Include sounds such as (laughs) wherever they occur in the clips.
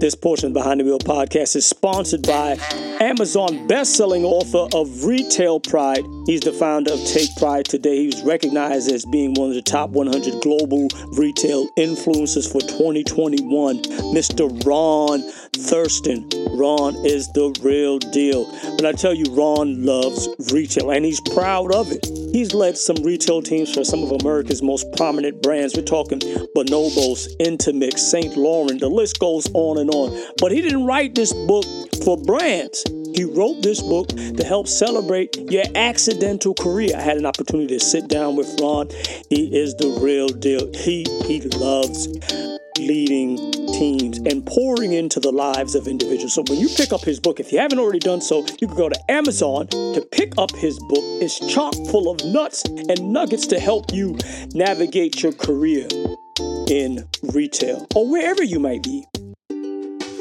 This portion of Behind the Wheel podcast is sponsored by Amazon best-selling author of Retail Pride. He's the founder of Take Pride Today. He was recognized as being one of the top 100 global retail influencers for 2021. Mr. Ron Thurston. Ron is the real deal. But I tell you, Ron loves retail and he's proud of it. He's led some retail teams for some of America's most prominent brands. We're talking Bonobos, Intermix, St. Laurent. The list goes on and on. But he didn't write this book for brands. He wrote this book to help celebrate your accidental career. I had an opportunity to sit down with Ron. He is the real deal. He he loves leading teams and pouring into the lives of individuals. So when you pick up his book, if you haven't already done so, you can go to Amazon to pick up his book. It's chock full of nuts and nuggets to help you navigate your career in retail or wherever you might be.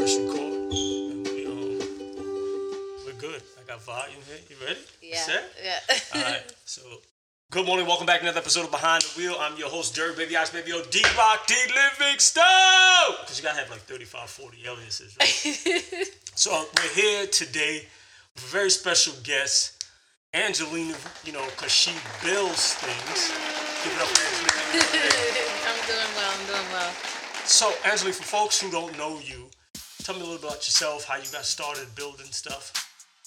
Press record. And we, um, we're good. I got volume here. You ready? Yeah. Set? Yeah. All right. (laughs) So, good morning. Welcome back to another episode of Behind the Wheel. I'm your host, Jerry Baby Ice Baby O D Rock D Livingstone. Because you gotta have like 35, 40 aliases, right? (laughs) so we're here today with a very special guest, Angelina. You know, because she builds things. Give it up Angelina. (laughs) I'm doing well. I'm doing well. So, Angelina, for folks who don't know you, tell me a little bit about yourself, how you got started building stuff.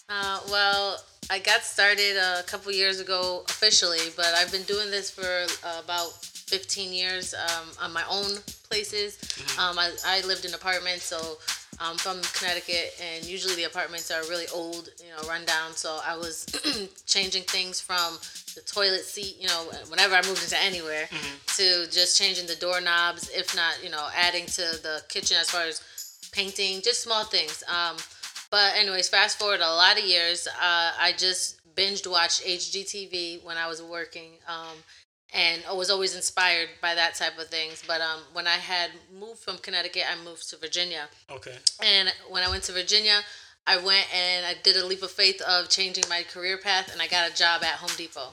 Uh, well, I got started a couple years ago officially, but I've been doing this for uh, about 15 years um, on my own places. Um, I, I lived in apartments, so I'm from Connecticut, and usually the apartments are really old, you know, run down. So I was (clears throat) changing things from the toilet seat, you know, whenever I moved into anywhere, to just changing the doorknobs, if not, you know, adding to the kitchen as far as painting, just small things. Um, but anyways, fast forward a lot of years, uh, I just binged watched HGTV when I was working, um, and I was always inspired by that type of things. But um, when I had moved from Connecticut, I moved to Virginia, Okay. and when I went to Virginia, I went and I did a leap of faith of changing my career path, and I got a job at Home Depot.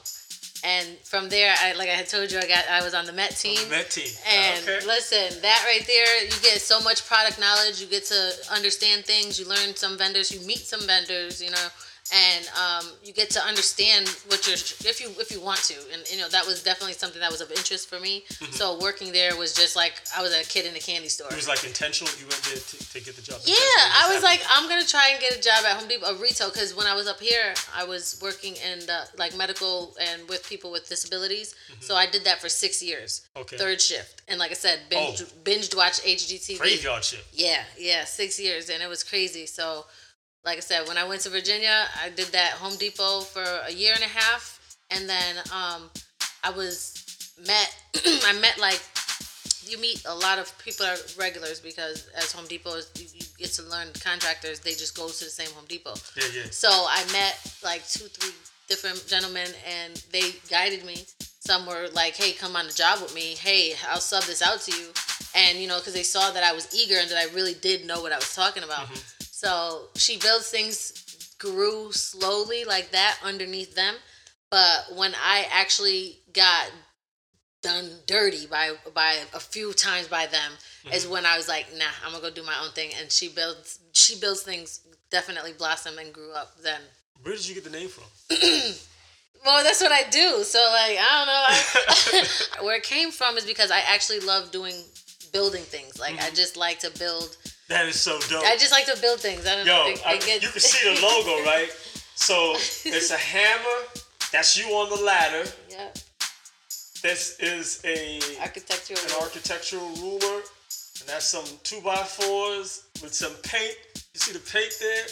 And from there, I like I had told you, I got I was on the Met team. Met team. And okay. listen, that right there, you get so much product knowledge. You get to understand things. You learn some vendors. You meet some vendors. You know, and um, you get to understand what you're if you if you want to. And you know that was definitely something that was of interest for me. So working there was just like I was a kid in a candy store. It was like intentional. You went there to, to get the job. Yeah, I was like, I'm gonna try and get a job at Home Depot, a retail, because when I was up here, I was working in the like medical and with people with disabilities. So I did that for six years, Mm-hmm. Okay. third shift, and like I said, binge Oh. binged watch HGTV. graveyard shift. Yeah, yeah, six years, and it was crazy. So, like I said, when I went to Virginia, I did that Home Depot for a year and a half, and then um, I was met. (clears throat) I met like you meet a lot of people are regulars because as Home Depot, you, you get to learn contractors. They just go to the same Home Depot. Yeah, yeah. So I met like two, three different gentlemen, and they guided me. Some were like, "Hey, come on the job with me. Hey, I'll sub this out to you," and you know, because they saw that I was eager and that I really did know what I was talking about. So she builds things grew slowly like that underneath them, but when I actually got done dirty by by a few times by them is mm-hmm. when I was like, nah, I'm gonna go do my own thing. And she builds she builds things definitely blossom and grew up then. Where did you get the name from? (clears throat) Well, that's what I do. So like I don't know. I, (laughs) (laughs) where it came from is because I actually love doing building things. Like I mm-hmm. just like to build That is so dope. I just like to build things. I don't Yo, know. It, I, it gets- you can see the logo, (laughs) right? So it's a hammer. That's you on the ladder. yeah, This is a architectural. an architectural ruler, and that's some two by fours with some paint. You see the paint there,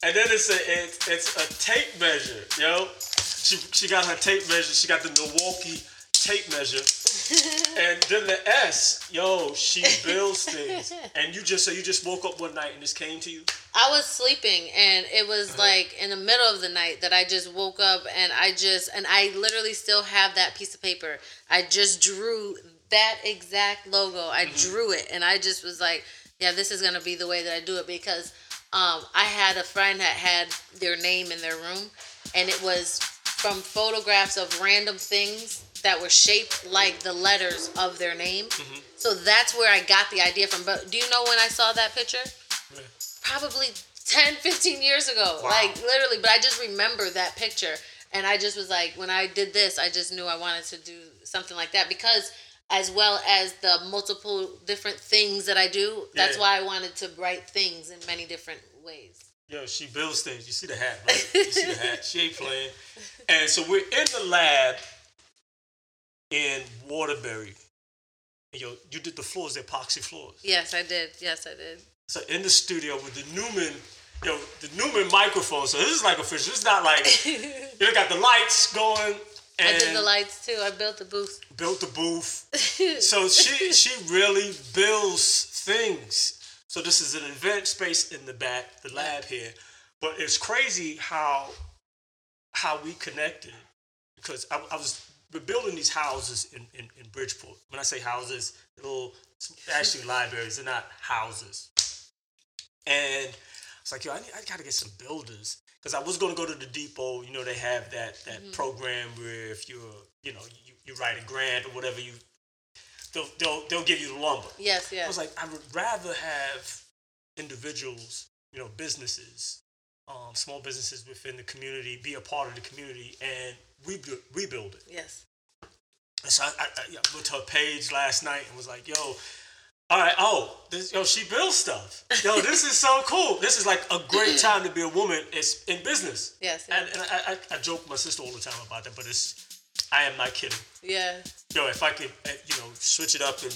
(laughs) and then it's a it's, it's a tape measure, yo. She she got her tape measure. She got the Milwaukee tape measure, (laughs) and then the S, yo. She builds things, (laughs) and you just so you just woke up one night and this came to you. I was sleeping and it was Uh-huh. like in the middle of the night that I just woke up and I just and I literally still have that piece of paper. I just drew that exact logo. I Mm-hmm. drew it and I just was like, yeah, this is gonna be the way that I do it because um, I had a friend that had their name in their room and it was from photographs of random things that were shaped like the letters of their name. Mm-hmm. So that's where I got the idea from. But do you know when I saw that picture? probably 10 (laughs) 15 years ago Wow. like literally but i just remember that picture and i just was like when i did this i just knew i wanted to do something like that because as well as the multiple different things that i do that's Yeah. why i wanted to write things in many different ways Yo, she builds things. You see the hat, right? You see the hat. She ain't playing. And so we're in the lab in Waterbury. And yo, you did the floors, the epoxy floors. yes i did yes i did So in the studio with the Neumann, yo, the Neumann microphone. So this is like official. This is not like (laughs) you got the lights going and i did the lights too i built the booth built the booth. (laughs) so she she really builds things. So this is an event space in the back, the lab here. But it's crazy how how we connected because I, I was we're building these houses in, in, in Bridgeport. When I say houses, little actually libraries, they're not houses. And I was like, yo, I, need, I gotta get some builders because I was gonna go to the depot. You know, they have that that program where if you're, you know, you, you write a grant or whatever, you they'll they'll, they'll give you the lumber. yes yes. I was like, I would rather have individuals, you know, businesses, um, small businesses within the community be a part of the community and rebuild, rebuild it. yes And so I, I, I went to her page last night and was like, yo, all right, oh, this, yo, she builds stuff. Yo, (laughs) this is so cool. This is like a great time to be a woman it's in business. yes And, and I, I, I joke with my sister all the time about that, but it's, I am not kidding. yeah Yo, if I could, uh, you know, switch it up and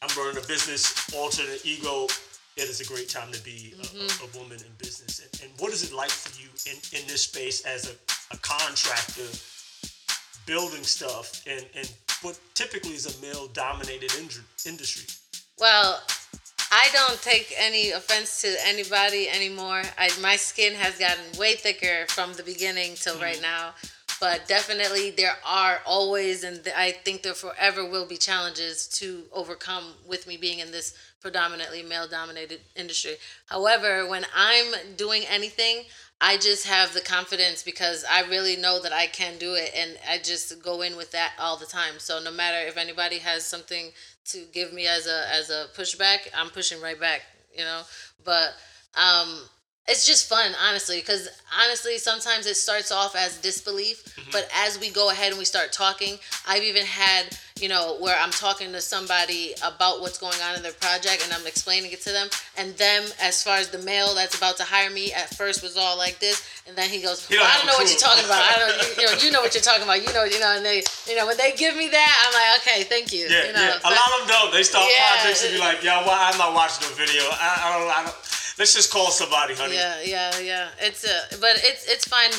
I'm running a business, alternate ego, it is a great time to be a, a, a woman in business. And, and what is it like for you in, in this space as a, a contractor building stuff and, and what typically is a male dominated industry? Well, I don't take any offense to anybody anymore. I, my skin has gotten way thicker from the beginning till right mm-hmm. now. But definitely, there are always, and I think there forever will be challenges to overcome with me being in this predominantly male dominated industry. However, when I'm doing anything, I just have the confidence because I really know that I can do it and I just go in with that all the time. So no matter if anybody has something to give me as a as a pushback, I'm pushing right back, you know. But um it's just fun, honestly, because honestly, sometimes it starts off as disbelief, mm-hmm. but as we go ahead and we start talking, I've even had, you know, where I'm talking to somebody about what's going on in their project and I'm explaining it to them, and them, as far as the male that's about to hire me, at first was all like this, and then he goes, well, I don't know what you're talking about. I don't, (laughs) you, know, you know what you're talking about. You know, you know, and they, you know, when they give me that, I'm like, okay, thank you. Yeah, you know, yeah. A lot of them don't. They start Yeah. projects and be like, "Yeah, well, I'm not watching the video. I, I don't. I don't. Let's just call somebody, honey." Yeah, yeah, yeah. It's a, but it's it's fine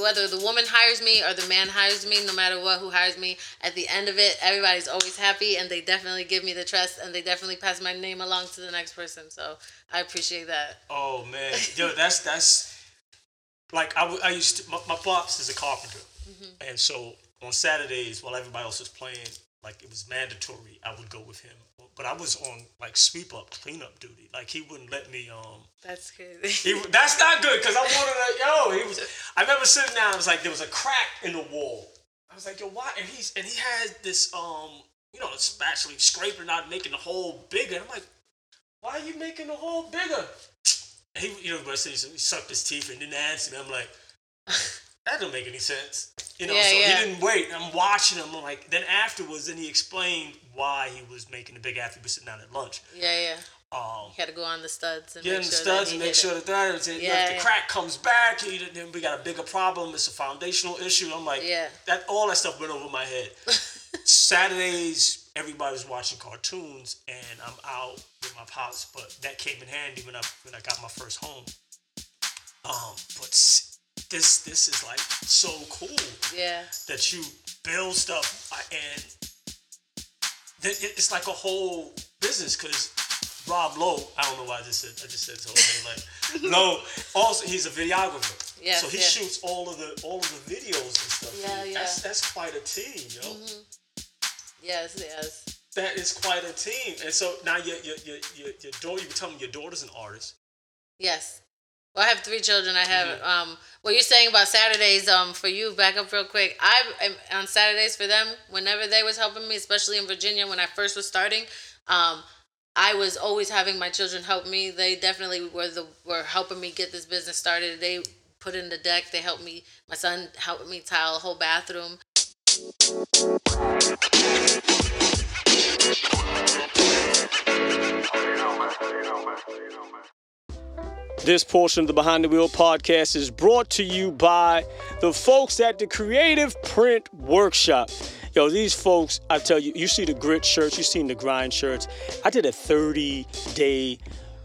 whether the woman hires me or the man hires me. No matter what, who hires me, at the end of it, everybody's always happy, and they definitely give me the trust, and they definitely pass my name along to the next person. So I appreciate that. Oh man, (laughs) yo, that's that's like I, I used to. My, my pops is a carpenter, mm-hmm. and so on Saturdays while everybody else was playing, like it was mandatory, I would go with him. But I was on like sweep up, cleanup duty. Like he wouldn't let me. Um, That's crazy. (laughs) he, that's not good because I wanted to. Yo, he was. I remember sitting down. It was like there was a crack in the wall. I was like, yo, why? And he's and he had this um, you know, spatula scraping out, making the hole bigger. And I'm like, why are you making the hole bigger? And he, you know, but he sucked his teeth and didn't answer me. I'm like, that don't make any sense. You know, Yeah, so yeah. he didn't wait. I'm watching him. I'm like, then afterwards, then he explained why he was making the big after he was sitting down at lunch. yeah, yeah. Um, Had to go on the studs and getting make the sure studs that and make sure that that is it. Yeah. If the crack comes back, he- then we got a bigger problem. It's a foundational issue. I'm like, Yeah. that all that stuff went over my head. (laughs) Saturdays, everybody's watching cartoons, and I'm out with my pops. But that came in handy when I when I got my first home. Um, but this this is like so cool Yeah. that you build stuff uh, and it's like a whole business because Rob Lowe, I don't know why I just said I just said his whole name like (laughs) Lowe. Also, he's a videographer, Yes, so he shoots all of the all of the videos and stuff. Yeah, That's yeah. Mm-hmm. that's quite a team, yo. Yes, yes. That is quite a team. And so now your your your your, your daughter, you were telling me your daughter's an artist. Yes. Well, I have three children. I have Mm-hmm. um what you're saying about Saturdays um for you back up real quick. I am on Saturdays for them whenever they was helping me, especially in Virginia when I first was starting. Um I was always having my children help me. They definitely were the were helping me get this business started. They put in the deck. They helped me. My son helped me tile a whole bathroom. This portion of the Behind the Wheel podcast is brought to you by the folks at the Creative Print Workshop. Yo, these folks, I tell you, you see the grit shirts, you seen the grind shirts. I did a 30 day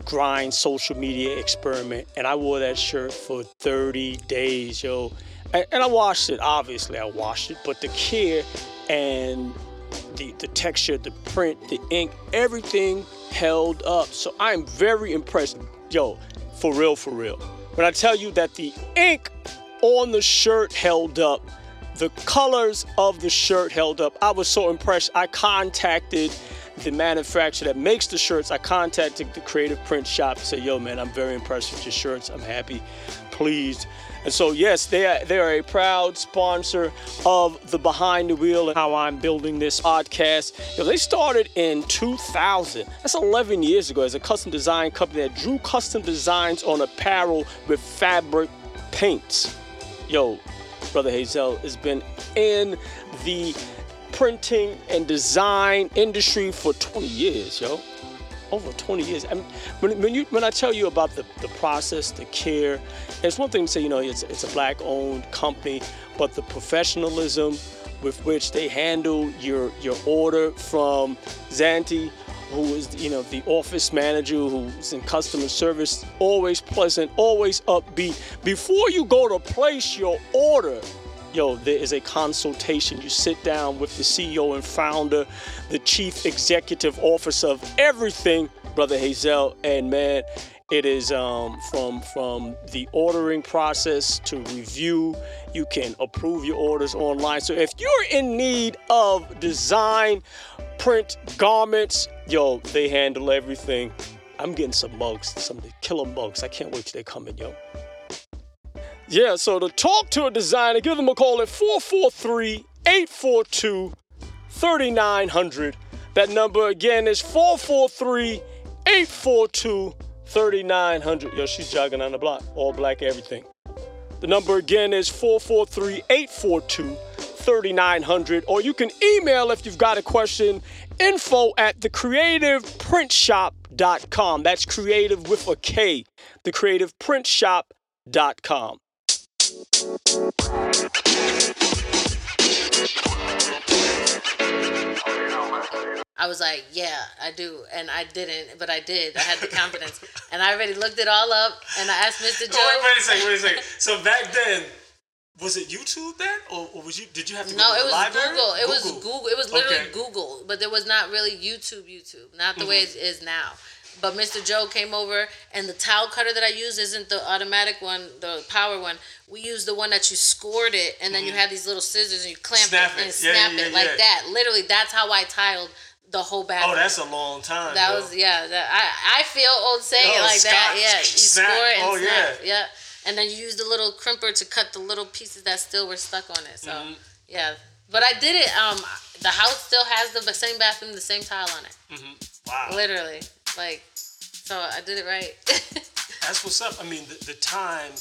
grind social media experiment and I wore that shirt for 30 days, yo. And, I washed it, obviously, I washed it, but the care and the, the texture, the print, the ink, everything held up. So I'm very impressed. Yo, for real, for real. When I tell you that the ink on the shirt held up, the colors of the shirt held up, I was so impressed. I contacted the manufacturer that makes the shirts. I contacted the creative print shop and said, yo, man, I'm very impressed with your shirts. I'm happy, pleased. And so, yes, they are, they are a proud sponsor of the Behind the Wheel and how I'm building this podcast. Yo, they started in 2000. That's 11 years ago as a custom design company that drew custom designs on apparel with fabric paints. Yo, Brother Hazel has been in the printing and design industry for 20 years, yo. Over 20 years. I mean, when, when you when I tell you about the, the process, the care, it's one thing to say, you know, it's, it's a black owned company, but the professionalism with which they handle your your order from Zanti, who is you know the office manager who's in customer service, always pleasant, always upbeat. Before you go to place your order, yo, there is a consultation. You sit down with the CEO and founder, the chief executive officer of everything, Brother Hazel, and man, it is um, from from the ordering process to review. You can approve your orders online. So if you're in need of design, print garments, yo, they handle everything. I'm getting some mugs, some killer mugs. I can't wait till they come in, yo. Yeah, so to talk to a designer, give them a call at 443 842 3900. That number again is 443 842 3900. Yo, she's jogging on the block, all black everything. The number again is 443 842 3900. Or you can email if you've got a question info at thecreativeprintshop.com. That's creative with a K. Thecreativeprintshop.com. I was like, yeah, I do. And I didn't, but I did. I had the confidence. (laughs) and I already looked it all up and I asked Mr. Joe. Oh, wait, wait a second, wait a second. (laughs) So back then, was it YouTube then, or, or was you? Did you have to No, go to it was library? Google. It was Google. It was literally Okay. Google, but there was not really YouTube. YouTube, not the way Mm-hmm. it is now. But Mr. Joe came over, and the towel cutter that I use isn't the automatic one, the power one. We use the one that you scored it, and then you have these little scissors, and you clamp Mm-hmm. Snap it and it. Yeah, snap yeah, it yeah, like yeah. that. Literally, that's how I tiled the whole bathroom. Oh, that's a long time. That yo. was yeah. That, I I feel old saying it Oh, like that. Yeah, you snap. score it and Oh, snap. yeah. Yeah. and then you use the little crimper to cut the little pieces that still were stuck on it. So Mm-hmm. yeah, but I did it. Um, the house still has the same bathroom, the same tile on it. Wow. Literally, like, so I did it right. (laughs) That's what's up. I mean, the, the time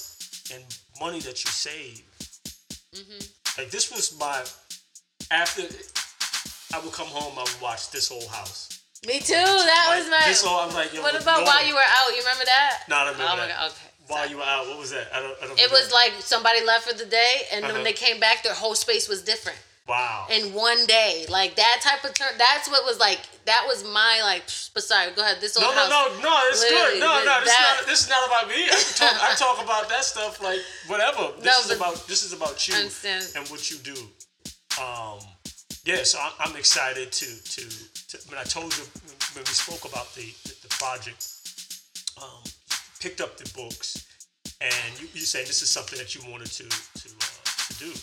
and money that you save. Mm-hmm. Like this was my after I would come home, I would watch this whole house. Me too. That Like, was my. This all I'm like, yo, what about no. while you were out? You remember that? No, I remember Oh my god. Okay. While you were out, what was that? I don't. I don't It was like somebody left for the day, and Uh-huh. when they came back, their whole space was different wow. in one day. Like that type of turn. That's what was like. That was my like. But sorry, go ahead. This No, old no, house. no, no. It's good. No, no. This, that- is not, this is not about me. I talk. I talk about that stuff like whatever. (laughs) This No, is about. This is about you understand. and what you do. Um, yeah. So I'm, I'm excited to, to to. When I told you when we spoke about the the, the project, um, picked up the books, and you you say this is something that you wanted to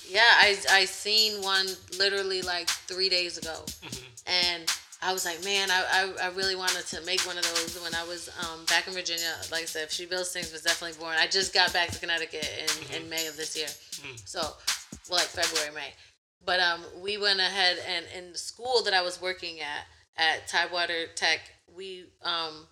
Yeah, I I seen one literally like three days ago, Mm-hmm. and I was like, man, I, I, I really wanted to make one of those when I was um, back in Virginia. Like I said, She Builds Things was definitely born. I just got back to Connecticut in, Mm-hmm. in May of this year, Mm. so well, like February, May. But um, we went ahead and in the school that I was working at at Tidewater Tech, we um,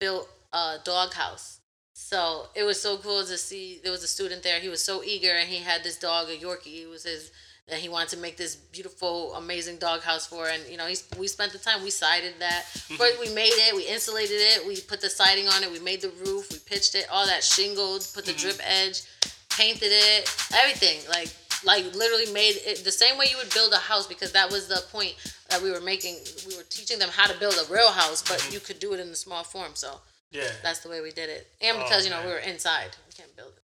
built a doghouse. So it was so cool to see. There was a student there. He was so eager, and he had this dog, a Yorkie. It was his that he wanted to make this beautiful, amazing doghouse for. And you know, he's, we spent the time. We sided that. (laughs) First, we made it. We insulated it. We put the siding on it. We made the roof. We pitched it. All that shingled. Put the mm-hmm. drip edge. Painted it. Everything. Like like literally made it the same way you would build a house because that was the point that we were making. We were teaching them how to build a real house, but mm-hmm. you could do it in the small form. So Yeah. that's the way we did it. And oh, because, you know, man. we were inside. We can't build it.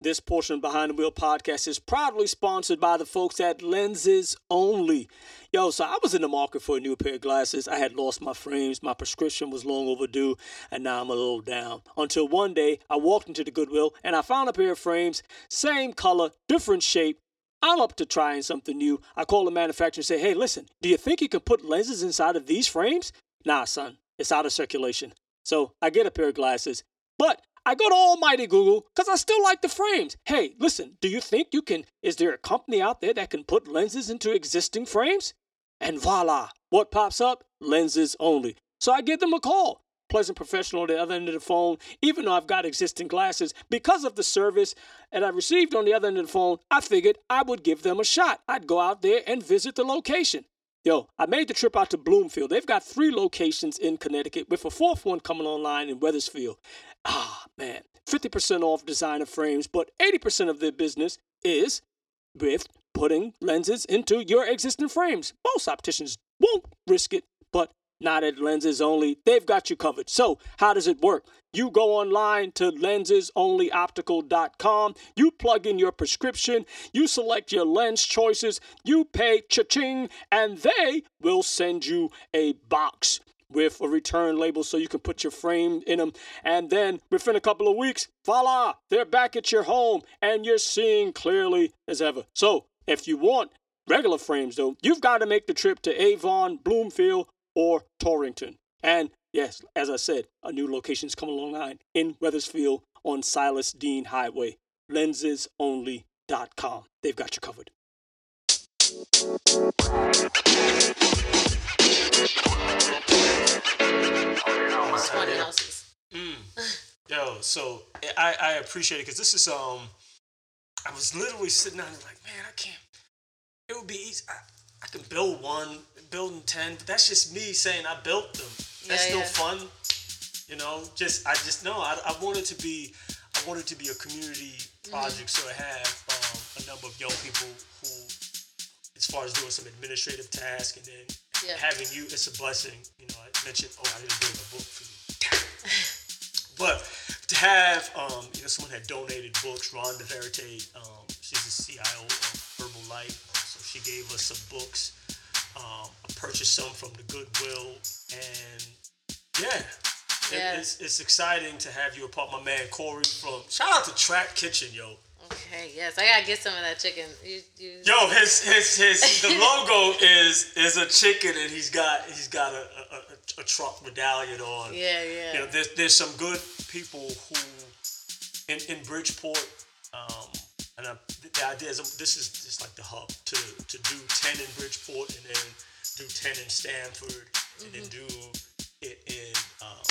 This portion of Behind the Wheel podcast is proudly sponsored by the folks at Lenses Only. Yo, so I was in the market for a new pair of glasses. I had lost my frames, my prescription was long overdue, and now I'm a little down. Until one day, I walked into the Goodwill and I found a pair of frames, same color, different shape. I'm up to trying something new. I call the manufacturer and say, hey, listen, do you think you can put lenses inside of these frames? Nah, son, it's out of circulation. So I get a pair of glasses, but I go to Almighty Google because I still like the frames. Hey, listen, do you think you can? Is there a company out there that can put lenses into existing frames? And voila, what pops up? Lenses only. So I give them a call. Pleasant professional on the other end of the phone, even though I've got existing glasses. Because of the service that I received on the other end of the phone, I figured I would give them a shot. I'd go out there and visit the location. Yo, I made the trip out to Bloomfield. They've got three locations in Connecticut with a fourth one coming online in Wethersfield. Ah, man, 50% off designer frames, but 80% of their business is with putting lenses into your existing frames. Most opticians won't risk it, but not at Lenses Only. They've got you covered. So, how does it work? You go online to lensesonlyoptical.com, you plug in your prescription, you select your lens choices, you pay cha-ching, and they will send you a box with a return label so you can put your frame in them. And then within a couple of weeks, voila, they're back at your home and you're seeing clearly as ever. So if you want regular frames, though, you've got to make the trip to Avon, Bloomfield, or Torrington. And yes, as I said, a new location location's coming online in Wethersfield on Silas Deane Highway. Lensesonly.com. They've got you covered. Houses. Yo, so I, I appreciate it because this is um I was literally sitting down like, man, I can't. It would be easy. I, I can build one, building ten, but that's just me saying I built them. That's Yeah, still yeah. fun, you know. Just I just know I, I want it to be I want it to be a community project, so I have um, a number of young people who, as far as doing some administrative tasks, and then Yeah. having you, it's a blessing. You know, I mentioned, oh, I didn't build a book for you. (laughs) But to have, um, you know, someone had donated books. Rhonda Verite, um, she's the CIO of Herbalife, so she gave us some books. Um, I purchased some from the Goodwill, and yeah, it- it's it's exciting to have you apart. My man Corey from shout out to Trap Kitchen, yo. Okay, yes, I gotta get some of that chicken. You, you. Yo, his his his the (laughs) logo is is a chicken, and he's got he's got a a, a, a truck medallion on. Yeah, yeah. You know, there's there's some good people who in in Bridgeport, um, and I, the idea is this is just like the hub to to do ten in Bridgeport and then do ten in Stamford and then do it in um,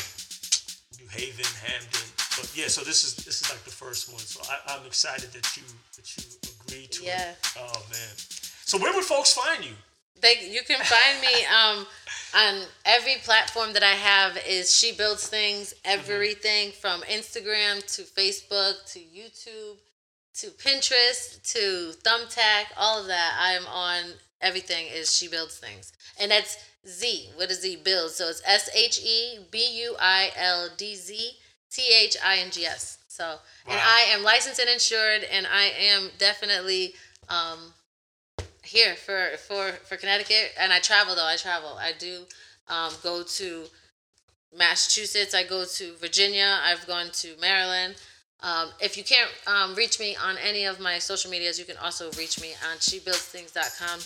New Haven, Hamden. But yeah, so this is this is like the first one. So I, I'm excited that you that you retweet. Yeah. Oh man. So where would folks find you? They, you can find me (laughs) um, on every platform that I have. Is she builds things, everything from Instagram to Facebook to YouTube to Pinterest to Thumbtack, all of that. I am on everything. Is she builds things, and that's Z. What is Z build? So it's S H E B U I L D Z T H I N G S. So and I am licensed and insured, and I am definitely. Um, here for for for Connecticut, and I travel though. I travel. I do um, go to Massachusetts. I go to Virginia. I've gone to Maryland. Um, if you can't um, reach me on any of my social medias, you can also reach me on shebuildsthings.com.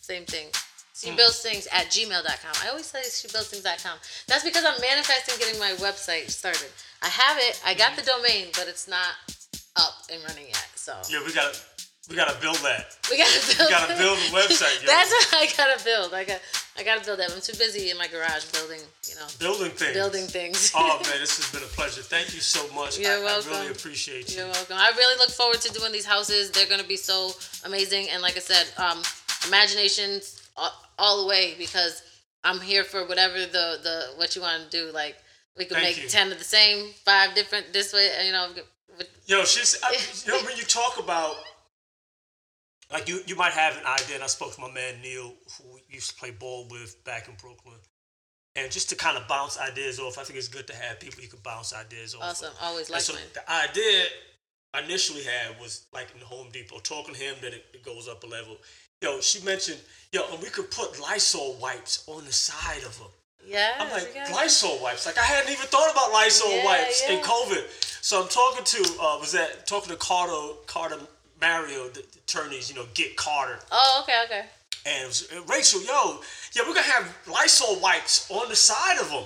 Same thing. She builds things at gmail.com. I always say shebuildsthings.com. That's because I'm manifesting getting my website started. I have it. I got the domain, but it's not up and running yet. So Yeah, we gotta we gotta build that. we gotta build. We gotta build a (laughs) website, yo. That's what I gotta build. I got. I gotta build that. I'm too busy in my garage building. You know, Building things. building things. Oh (laughs) man, this has been a pleasure. Thank you so much. You're I, I welcome. really appreciate you. You're welcome. I really look forward to doing these houses. They're gonna be so amazing. And like I said, um, imaginations all, all the way because I'm here for whatever the the what you want to do. Like we could Thank make you. ten of the same, five different this way. You know, with, Yo, she's I, you know when you talk about like you you might have an idea, and I spoke to my man Neil, who we used to play ball with back in Brooklyn, and just to kind of bounce ideas off. I think it's good to have people you can bounce ideas off. awesome. of. Always like so the idea I initially had was like in the Home Depot, talking to him, then it, it goes up a level. Yo, she mentioned, yo, and we could put Lysol wipes on the side of them. Yeah. I'm like. Lysol wipes. Like I hadn't even thought about Lysol Yeah, wipes in. COVID. So I'm talking to uh, was that talking to Carter Carter Mario, the, the attorneys, you know, get Carter. Oh, okay, okay. And was, uh, Rachel, yo, yeah, we're gonna have Lysol wipes on the side of them.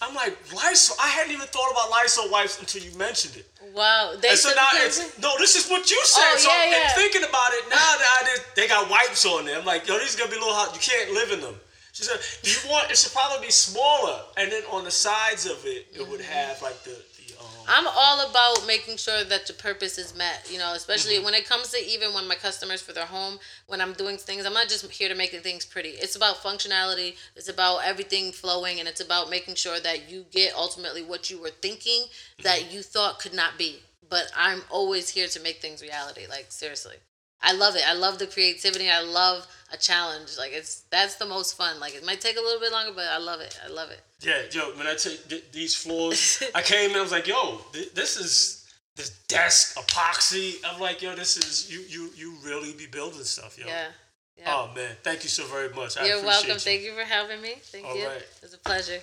I'm like, Lysol. I hadn't even thought about Lysol wipes until you mentioned it. Wow. They And so now it's no, this is what you said. Oh, so yeah, I'm yeah. thinking about it now that I did, they got wipes on there. I'm like, yo, these gonna be a little hot. You can't live in them. She said, do you want? It should probably be smaller, and then on the sides of it, it would Mm-hmm. have like the. I'm all about making sure that the purpose is met, you know, especially Mm-hmm. when it comes to even when my customers for their home, when I'm doing things, I'm not just here to make the things pretty. It's about functionality, it's about everything flowing, and it's about making sure that you get ultimately what you were thinking Mm-hmm. that you thought could not be. But I'm always here to make things reality, like seriously. I love it. I love the creativity. I love a challenge. Like it's that's the most fun. Like it might take a little bit longer, but I love it. I love it. Yeah, yo, when I you th- these floors, (laughs) I came in, I was like, yo, th- this is this desk epoxy. I'm like, yo, this is you you you really be building stuff, yo. Yeah. Yeah. Oh man, thank you so very much. I You're welcome. you. Thank you for having me. Thank All you. right. It was a pleasure.